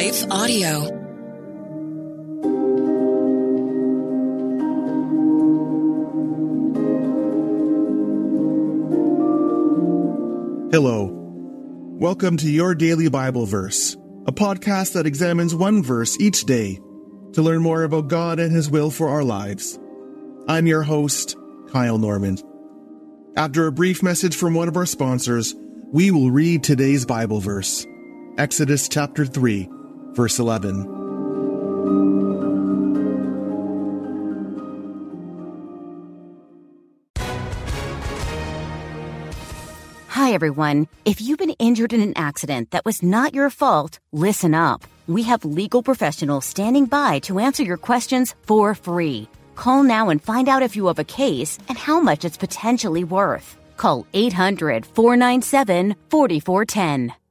Life Audio. Hello. Welcome to Your Daily Bible Verse, a podcast that examines one verse each day to learn more about God and His will for our lives. I'm your host, Kyle Norman. After a brief message from one of our sponsors, we will read today's Bible verse, Exodus chapter 3, verse 11. Hi, everyone. If you've been injured in an accident that was not your fault, listen up. We have legal professionals standing by to answer your questions for free. Call now and find out if you have a case and how much it's potentially worth. Call 800 497 4410.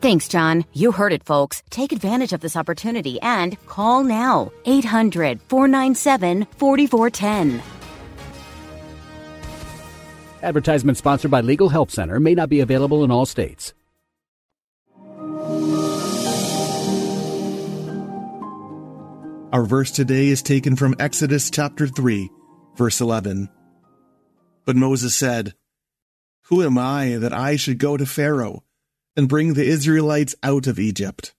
Thanks, John. You heard it, folks. Take advantage of this opportunity and call now. 800 497 4410. Advertisement sponsored by Legal Help Center may not be available in all states. Our verse today is taken from Exodus chapter 3, verse 11. But Moses said, Who am I that I should go to Pharaoh and bring the Israelites out of Egypt?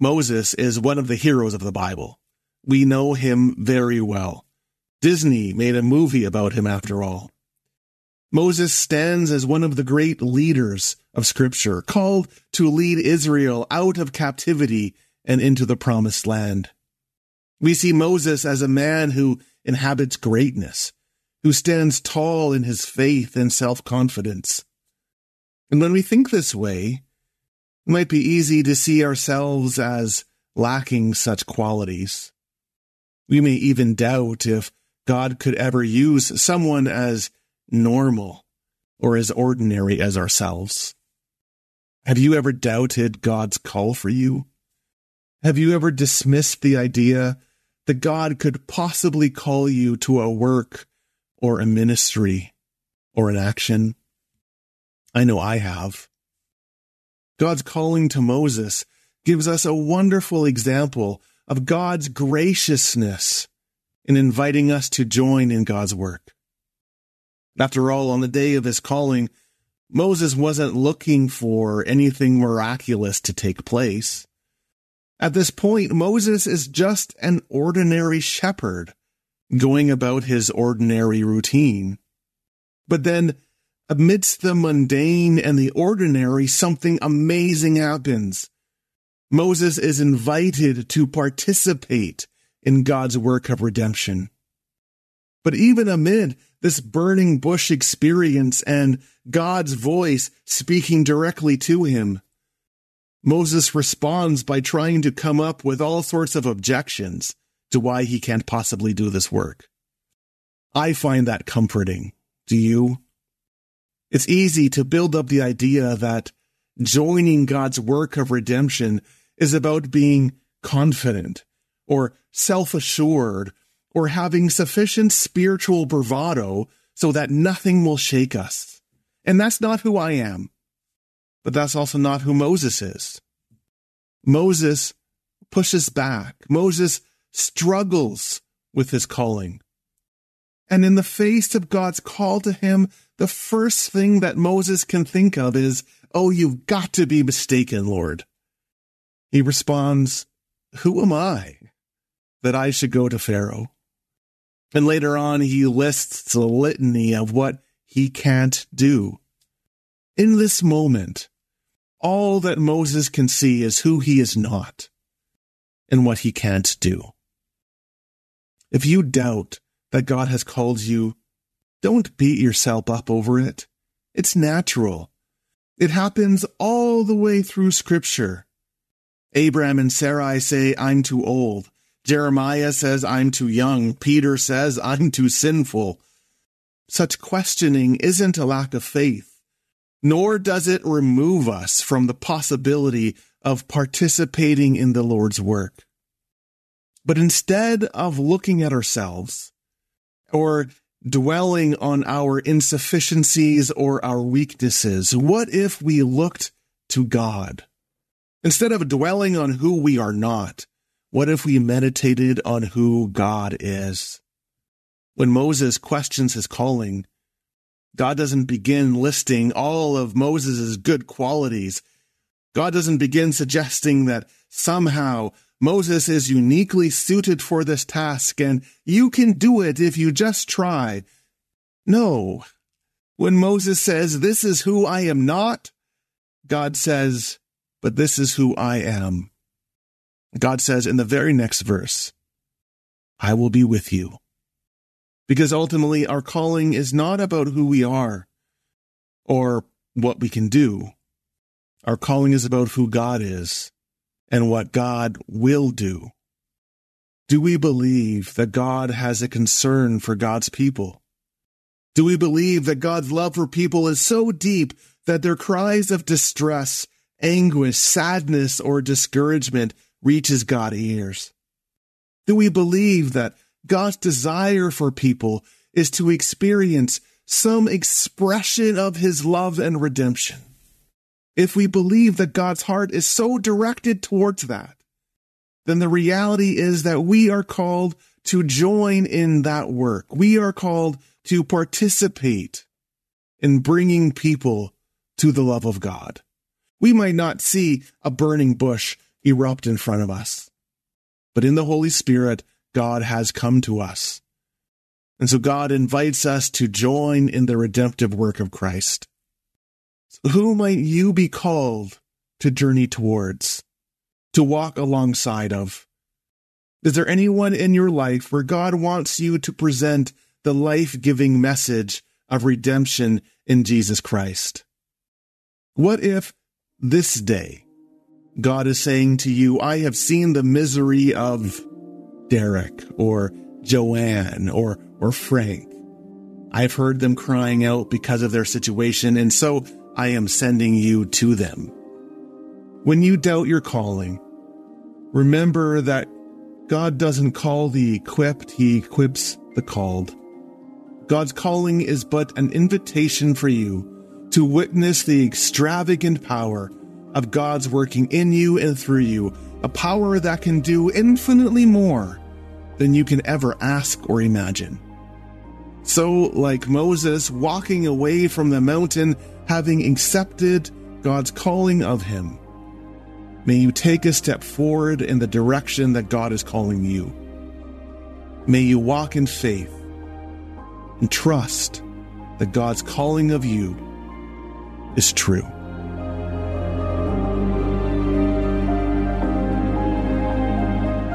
Moses is one of the heroes of the Bible. We know him very well. Disney made a movie about him after all. Moses stands as one of the great leaders of Scripture, called to lead Israel out of captivity and into the promised land. We see Moses as a man who inhabits greatness, who stands tall in his faith and self confidence. And when we think this way, it might be easy to see ourselves as lacking such qualities. We may even doubt if God could ever use someone as normal or as ordinary as ourselves. Have you ever doubted God's call for you? Have you ever dismissed the idea that God could possibly call you to a work or a ministry or an action? I know I have. God's calling to Moses gives us a wonderful example of God's graciousness in inviting us to join in God's work. After all, on the day of his calling, Moses wasn't looking for anything miraculous to take place. At this point, Moses is just an ordinary shepherd going about his ordinary routine. But then, amidst the mundane and the ordinary, something amazing happens. Moses is invited to participate in God's work of redemption. But even amid this burning bush experience and God's voice speaking directly to him, Moses responds by trying to come up with all sorts of objections to why he can't possibly do this work. I find that comforting. Do you? It's easy to build up the idea that joining God's work of redemption is about being confident or self assured or having sufficient spiritual bravado so that nothing will shake us. And that's not who I am but that's also not who Moses is. Moses pushes back. Moses struggles with his calling. And in the face of God's call to him, the first thing that Moses can think of is, Oh, you've got to be mistaken, Lord. He responds, Who am I that I should go to Pharaoh? And later on, he lists a litany of what he can't do. In this moment, all that Moses can see is who he is not and what he can't do. If you doubt that God has called you, don't beat yourself up over it. It's natural. It happens all the way through Scripture. Abraham and Sarai say, I'm too old. Jeremiah says, I'm too young. Peter says, I'm too sinful. Such questioning isn't a lack of faith, nor does it remove us from the possibility of participating in the Lord's work. But instead of looking at ourselves or dwelling on our insufficiencies or our weaknesses, what if we looked to God? Instead of dwelling on who we are not, what if we meditated on who God is? When Moses questions his calling, God doesn't begin listing all of Moses' good qualities. God doesn't begin suggesting that somehow Moses is uniquely suited for this task and you can do it if you just try. No. When Moses says, This is who I am not, God says, But this is who I am. God says in the very next verse, I will be with you. Because ultimately, our calling is not about who we are or what we can do. Our calling is about who God is and what God will do. Do we believe that God has a concern for God's people? Do we believe that God's love for people is so deep that their cries of distress, anguish, sadness, or discouragement reaches God's ears? Do we believe that God's desire for people is to experience some expression of his love and redemption? If we believe that God's heart is so directed towards that, then the reality is that we are called to join in that work. We are called to participate in bringing people to the love of God. We might not see a burning bush erupt in front of us. But in the Holy Spirit, God has come to us. And so God invites us to join in the redemptive work of Christ. Who might you be called to journey towards, to walk alongside of? Is there anyone in your life where God wants you to present the life giving message of redemption in Jesus Christ? What if this day God is saying to you, I have seen the misery of Derek or Joanne or, or Frank. I've heard them crying out because of their situation, and so I am sending you to them. When you doubt your calling, remember that God doesn't call the equipped, He equips the called. God's calling is but an invitation for you to witness the extravagant power of God's working in you and through you, a power that can do infinitely more than you can ever ask or imagine. So, like Moses walking away from the mountain, having accepted God's calling of him, may you take a step forward in the direction that God is calling you. May you walk in faith and trust that God's calling of you is true.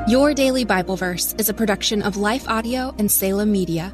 Your Daily Bible Verse is a production of Life Audio and Salem Media.